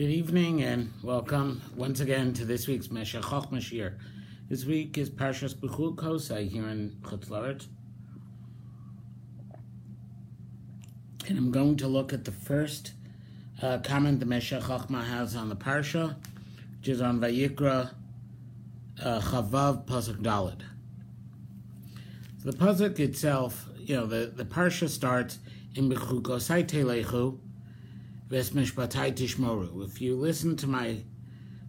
Good evening and welcome once again to this week's Meshech Chochma This week is Parshas Bechukosai here in Chutz And I'm going to look at the first uh, comment the Meshech Chochma has on the Parsha, which is on Vayikra uh, Chavav Pasuk Dalid. So the Pasuk itself, you know, the, the Parsha starts in Bechukosai Telechu, tishmoru. If you listen to my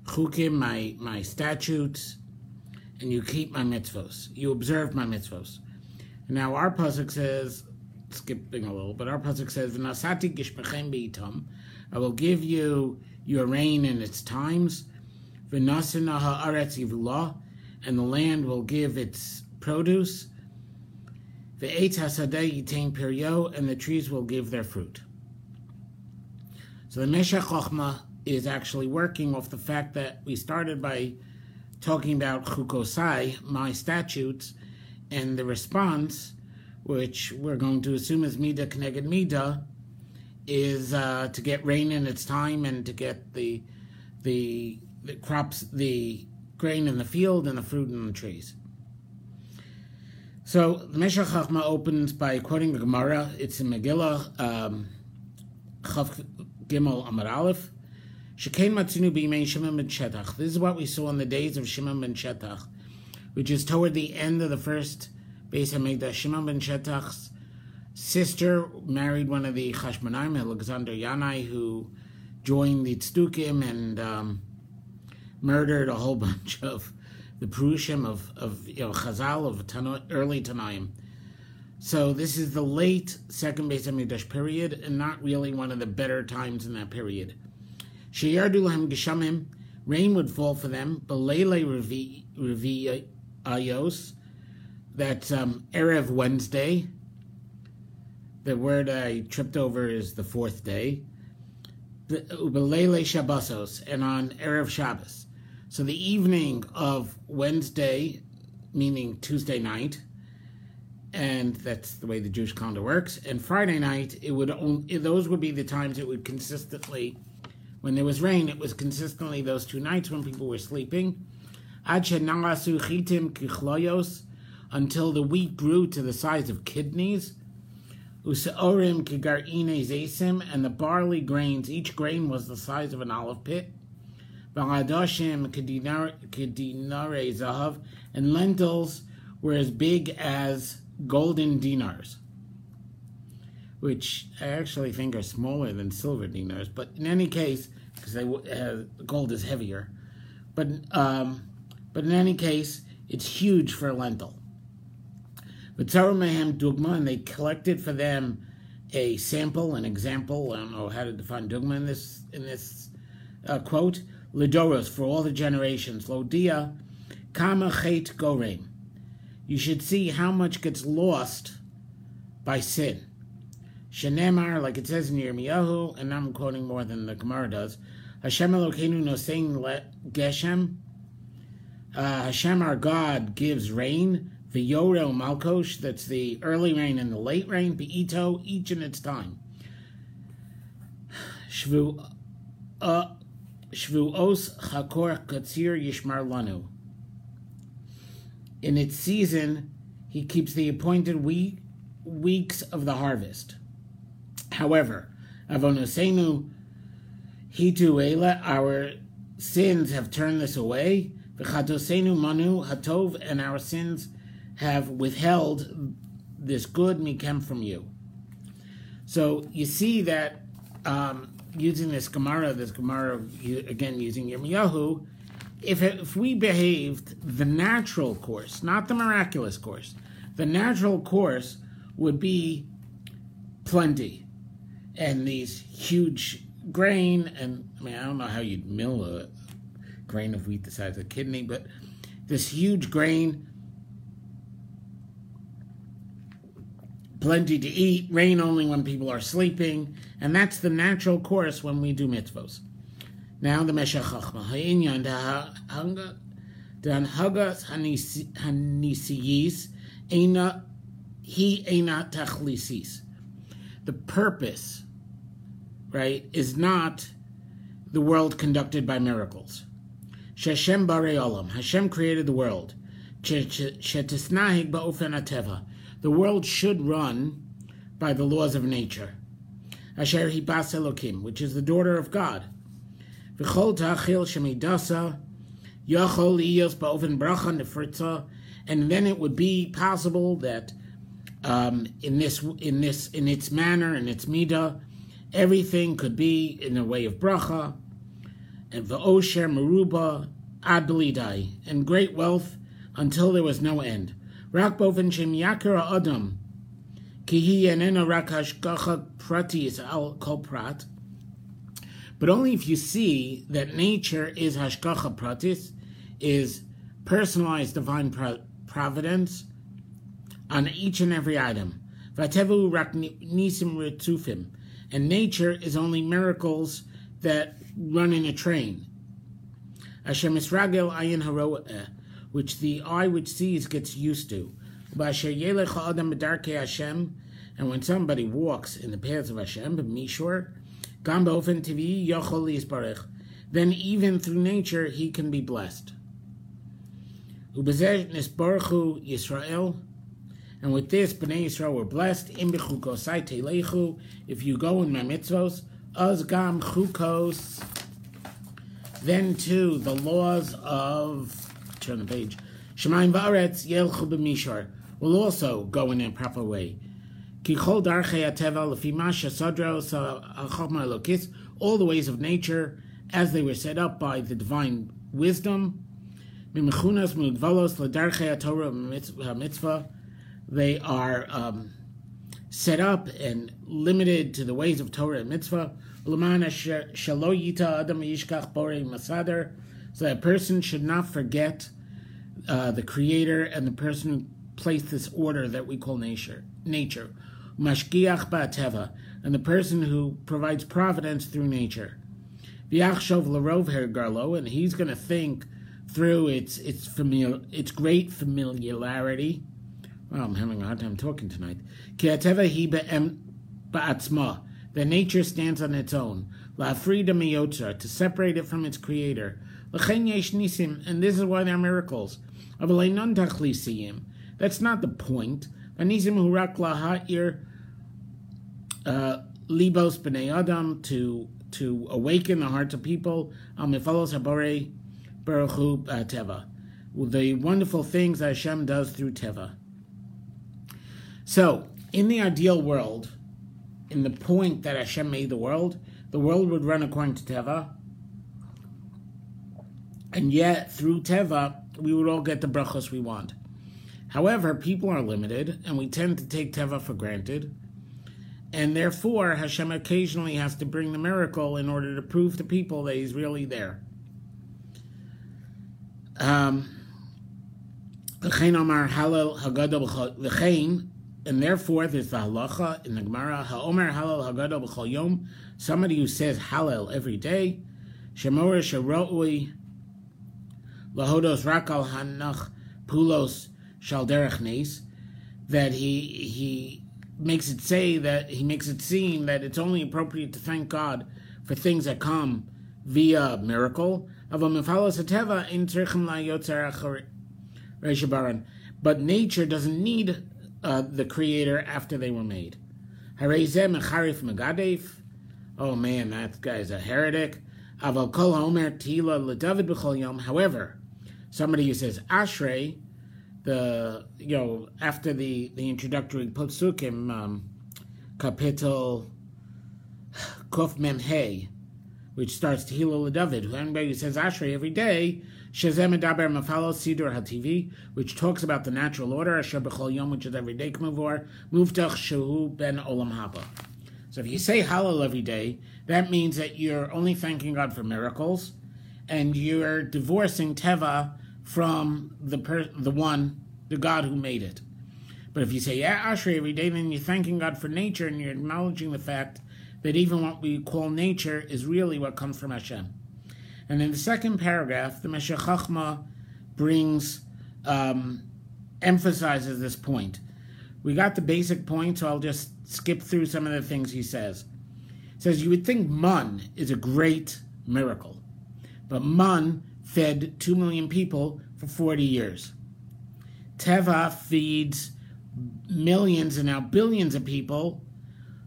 chukim, my, my statutes, and you keep my mitzvos, you observe my mitzvos. Now our pasuk says, skipping a little, but our pasuk says, "V'nasati gishmechem beitam." I will give you your rain in its times. V'nasina haaretz yivulah, and the land will give its produce. Ve'etz hasadeh yitain piryo, and the trees will give their fruit. So the Meshech Chochma is actually working off the fact that we started by talking about Chukosai, my statutes, and the response, which we're going to assume is Mida Kneged Mida, is uh, to get rain in its time and to get the, the the crops, the grain in the field and the fruit in the trees. So the Meshech Chochma opens by quoting the Gemara. It's in Megillah. Um, Gimel Amar Aleph. Shekain Matzinu B'Yimei Shimon ben Shetach. This is what we saw in the days of Shimon ben Shetach, which is toward the end of the first Beis Hamikdash. Shimon ben Shetach's sister married one of the Chashmonaim, Alexander Yanai, who joined the Tzdukim and um, murdered a whole bunch of the Prushim of, of you know, Chazal, of Tano, early Tanaim. So this is the late second Beis Hamikdash period, and not really one of the better times in that period. Sheyardu lahem geshamim, rain would fall for them. Belele revi ayos, that's um, erev Wednesday. The word I tripped over is the fourth day. Belele shabbosos, and on erev Shabbos. So the evening of Wednesday, meaning Tuesday night and that's the way the Jewish calendar works. And Friday night, it would only, those would be the times it would consistently, when there was rain, it was consistently those two nights when people were sleeping. Until the wheat grew to the size of kidneys. Useorim kigarine and the barley grains, each grain was the size of an olive pit. Valadoshim zahav, and lentils were as big as golden dinars, which I actually think are smaller than silver dinars. But in any case, because they uh, gold is heavier, but um, but in any case, it's huge for a lentil. But Mehem Dugma, and they collected for them a sample, an example. I don't know how to define Dugma in this in this uh, quote. Lidoros for all the generations. Lodia, Kama Chet Goreim you should see how much gets lost by sin. Shenemar, like it says in Yirmiyahu, and I'm quoting more than the Gemara does. Hashem Elokeinu nosein geshem. Uh, Hashem, our God, gives rain. V'yorel malkosh, that's the early rain and the late rain. Be'ito, each in its time. Shvu, uh, Shvuos chakor katzir yishmar lanu in its season, he keeps the appointed week, weeks of the harvest. However, Avonosenu Hitu our sins have turned this away. V'chatosenu Manu Hatov, and our sins have withheld this good mikem from you. So you see that um, using this Gemara, this Gemara again using Yirmiyahu, if, if we behaved the natural course, not the miraculous course, the natural course would be plenty and these huge grain and I mean I don't know how you'd mill a grain of wheat the size of a kidney, but this huge grain, plenty to eat, rain only when people are sleeping, and that's the natural course when we do mitzvos. Now the Meshech Chochma. Ha'inyan the Hanhagas Hanisiyis Eina He Eina Tachlisis. The purpose, right, is not the world conducted by miracles. Sheshem Bare Olam, Hashem created the world. Shetisnahig Ba'ofen Ateva, the world should run by the laws of nature. Asher Hibas Elokim, which is the daughter of God. V'chol Ta'achil Shemidasa, Yachol Iyos Ba'ofen Bracha Nefritza, and then it would be possible that um, in this in this in its manner in its midah, everything could be in the way of bracha, and v'osher meruba ad and great wealth until there was no end. Rak boven shem yakir adam, ki hi enena rak hashgacha pratis al kol prat. But only if you see that nature is hashgacha pratis, is personalized divine providence on each and every item. Vatevu ritufim, and nature is only miracles that run in a train. Isragel ayin haroeh, which the eye which sees gets used to. Hashem, and when somebody walks in the paths of Hashem, Mishor, Gam Tivi Yochol Yisbarech, then even through nature he can be blessed. Ubezeh Nisbaruchu Yisrael, and with this, Bnei Yisrael were blessed. Im teilechu. If you go in my mitzvos, az gam chukos. Then too, the laws of turn the page. Shemaim va'aretz yelchu b'mishar will also go in a proper way. All the ways of nature, as they were set up by the divine wisdom. Mitzvah they are um, set up and limited to the ways of Torah and mitzvah. So that a person should not forget uh, the Creator and the person who placed this order that we call nature. Nature, mashgiach ba'teva, and the person who provides providence through nature. V'yachshov larov garlo, and he's going to think through its its familiar, its great familiarity well, I'm having a hard time talking tonight. The nature stands on its own. La frida miyotza, to separate it from its creator. And this is why there are miracles. That's not the point. Uh, libos b'nei adam to to awaken the hearts of people. Al mifalos habore baruchu uh, teva. The wonderful things that Hashem does through teva. So, in the ideal world, in the point that Hashem made the world, the world would run according to Teva. And yet, through Teva, we would all get the brachos we want. However, people are limited, and we tend to take Teva for granted. And therefore, Hashem occasionally has to bring the miracle in order to prove to people that He's really there. Um, and therefore there's the halacha in the Gemara, ha'omer Hallel hagadol b'chol yom, somebody who says Hallel every day, shemor shero'ui lahodos rakal hanach pulos shalderech nes, that he he makes it say that he makes it seem that it's only appropriate to thank God for things that come via miracle. But nature doesn't need uh, the creator after they were made. Oh man, that guy's a heretic. However, somebody who says Ashrei, the you know after the the introductory Pesukim um, kapitel Kuf Mem Hey, which starts Tehillah David. Who anybody says Ashrei every day Shazem Medaber Mafalo Sidur HaTV, which talks about the natural order, Asher B'chol Yom, which is every day Kmavor, Muftach Shehu Ben Olam Haba. So if you say Hallel every day, that means that you're only thanking God for miracles, and you're divorcing Teva from the per- the one, the God who made it. But if you say yeah, Ashrei every day, then you're thanking God for nature, and you're acknowledging the fact that even what we call nature is really what comes from Hashem. And in the second paragraph, the Meshech Chochmah brings, um, emphasizes this point. We got the basic point, so I'll just skip through some of the things he says. He says, You would think mun is a great miracle. But man fed 2 million people for 40 years. Teva feeds millions and now billions of people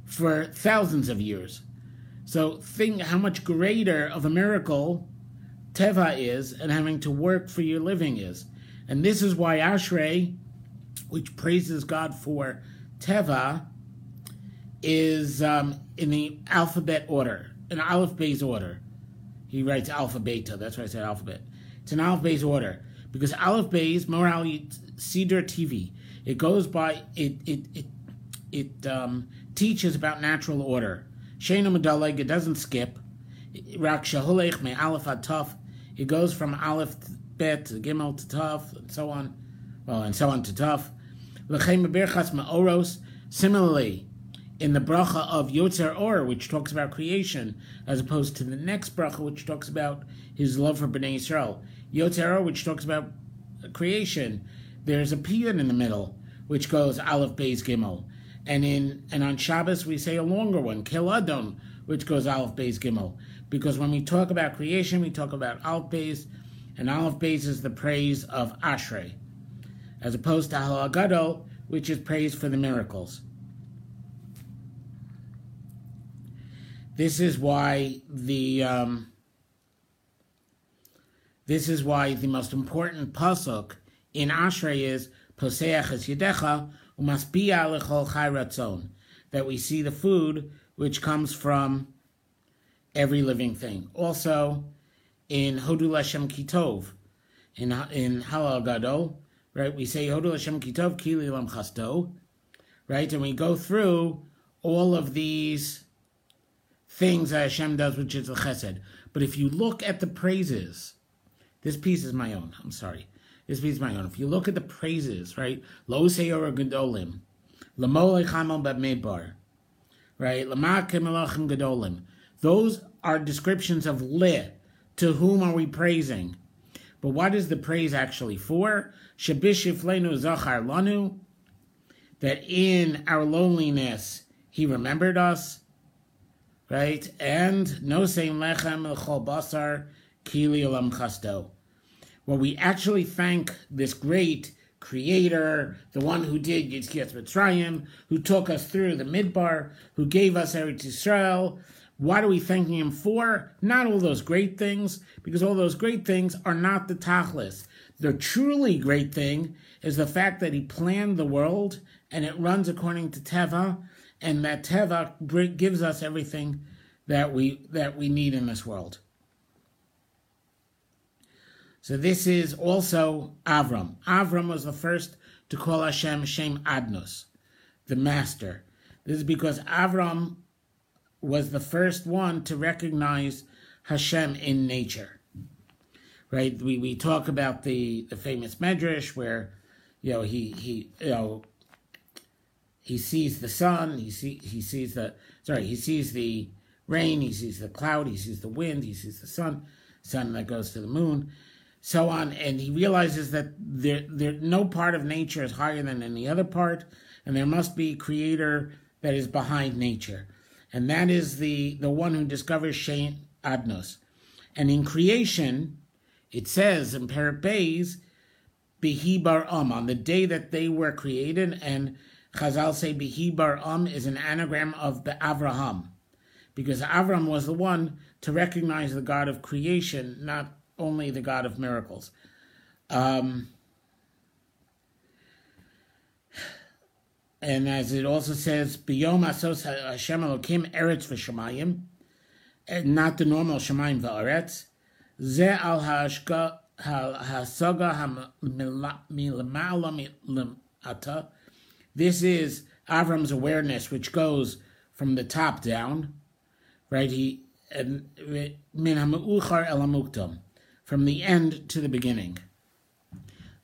for thousands of years. So think how much greater of a miracle Teva is and having to work for your living is. And this is why Ashrei, which praises God for Teva, is um, in the alphabet order, an Aleph Beis order. He writes Alpha Beta, that's why I said alphabet. It's an Aleph Beis order because Aleph Beis, morally, Cedar TV, it goes by, it, it, it, it um, teaches about natural order. Shena Medaleg, it doesn't skip. Rak Shahulech Me Aleph Ataf, it goes from Aleph Bet to Gimel to Taf, and so on. Well, and so on to Taf. L'chem Berchas Ma'oros. Similarly, in the bracha of Yotzer Or, which talks about creation, as opposed to the next bracha, which talks about his love for Bnei Yisrael. Yotzer Or, which talks about creation, there's a piyut in the middle, which goes Aleph Beis Gimel. And in and on Shabbos we say a longer one, Kel Adon, which goes Aleph Beis Gimel. Because when we talk about creation, we talk about Aleph Beis, and Aleph Beis is the praise of Ashrei, as opposed to Halagadol, which is praise for the miracles. This is why the um, this is why the most important pasuk in Ashrei is Poseach es Yedecha umaspia lechol chayratzon that we see the food which comes from every living thing. Also, in Hodu Lashem Kitov, in in Hallel Gadol, right? We say Hodu Lashem Kitov Kili Lam Chasto, right? And we go through all of these things that Hashem does, which is Chesed. But if you look at the praises, this piece is my own. I'm sorry. This piece is my own. If you look at the praises, right? Lo Seyor Gedolim, Lamole Chamal Bamidbar, right? Lamakim Melachim Gedolim. Those are descriptions of le. To whom are we praising? But what is the praise actually for? Shabishiflenu zachar lanu. That in our loneliness he remembered us. Right? And no same lechem l'chol basar kili olam chasto. Well, we actually thank this great creator, the one who did Yitzias Mitzrayim, who took us through the Midbar, who gave us Eretz Yisrael, what are we thanking him for? Not all those great things, because all those great things are not the tachlis. The truly great thing is the fact that he planned the world and it runs according to Teva, and that Teva gives us everything that we that we need in this world. So this is also Avram. Avram was the first to call Hashem Shem Adnos, the master. This is because Avram was the first one to recognize Hashem in nature. Right? We, we talk about the, the famous Medrash where, you know, he, he, you know, he sees the sun, he, see, he sees the, sorry, he sees the rain, he sees the cloud, he sees the wind, he sees the sun, sun that goes to the moon, so on, and he realizes that there, there, no part of nature is higher than any other part, and there must be creator that is behind nature and that is the, the one who discovers Shem Adnos. And in creation, it says in Perek Beis, Bihi Bar Um, on the day that they were created, and Chazal say Bihi Bar Um is an anagram of Avraham, because Avram was the one to recognize the God of creation, not only the God of miracles. Um, and as it also says, "Biyom asos Hashem Elokim eretz v'shamayim," not the normal shamayim v'aretz. Ze al ha'ashka hasaga milamala ata. This is Avram's awareness, which goes from the top down, right? He min ha'meuchar elamuktam, from the end to the beginning.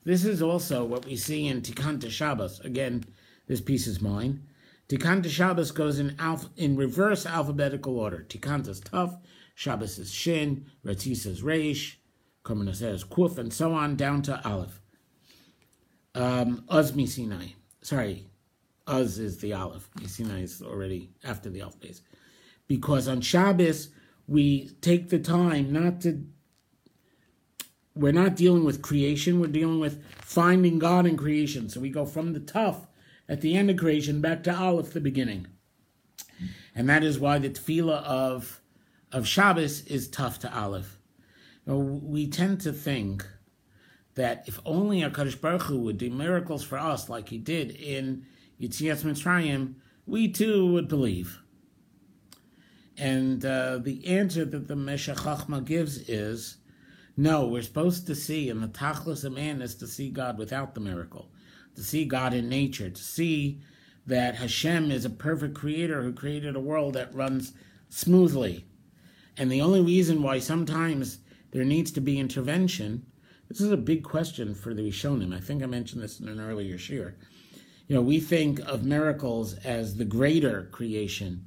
This is also what we see in Tikkun Shabbos. Again, this piece is mine. Tikanta Shabbos goes in in reverse alphabetical order. Tikanta is tough, Shabbos is shin, Ratzis is reish, Korban says kuf, and so on down to aleph. Um, Uz Sinai. Sorry, Uz is the olive. aleph. Sinai is already after the alphabet. Because on Shabbos we take the time not to we're not dealing with creation, we're dealing with finding God in creation. So we go from the tough at the end of creation back to Aleph, the beginning. And that is why the tefillah of, of Shabbos is tough to Aleph. Now, we tend to think that if only HaKadosh Baruch Hu would do miracles for us like he did in Yitzias Mitzrayim, we too would believe. And uh, the answer that the Meshech Chochmah gives is, no, we're supposed to see, and the tachlis of man is to see God without the miracle, to see God in nature, to see that Hashem is a perfect creator who created a world that runs smoothly. And the only reason why sometimes there needs to be intervention, this is a big question for the Rishonim. I think I mentioned this in an earlier shiur. You know, we think of miracles as the greater creation.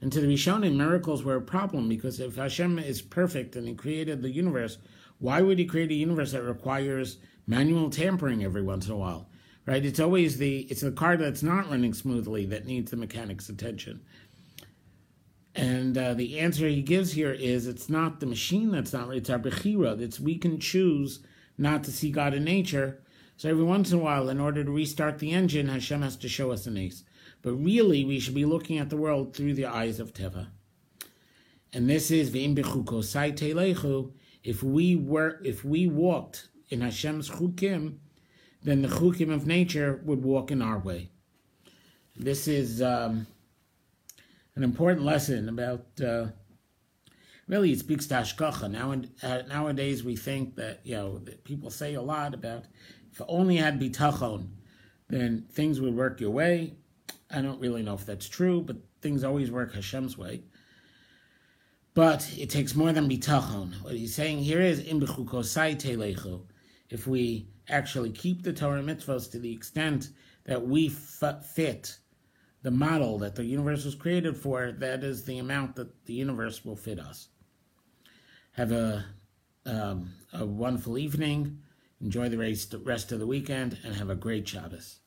And to the Rishonim, miracles were a problem because if Hashem is perfect and He created the universe, why would he create a universe that requires manual tampering every once in a while? Right? It's always the it's the car that's not running smoothly that needs the mechanic's attention. And uh, the answer he gives here is it's not the machine that's not it's our bechira. It's we can choose not to see God in nature. So every once in a while, in order to restart the engine, Hashem has to show us an ace. But really, we should be looking at the world through the eyes of Teva. And this is V'im Bechukosai Telechu if we were if we walked in Hashem's chukim, then the chukim of nature would walk in our way. This is um, an important lesson about. Uh, really, it speaks to hashgacha. Now, uh, nowadays, we think that you know that people say a lot about if only had bitachon, then things would work your way. I don't really know if that's true, but things always work Hashem's way. But it takes more than bitachon. What he's saying here is if we actually keep the Torah mitzvahs to the extent that we fit the model that the universe was created for, that is the amount that the universe will fit us. Have a um, a wonderful evening. Enjoy the rest of the weekend and have a great Shabbos.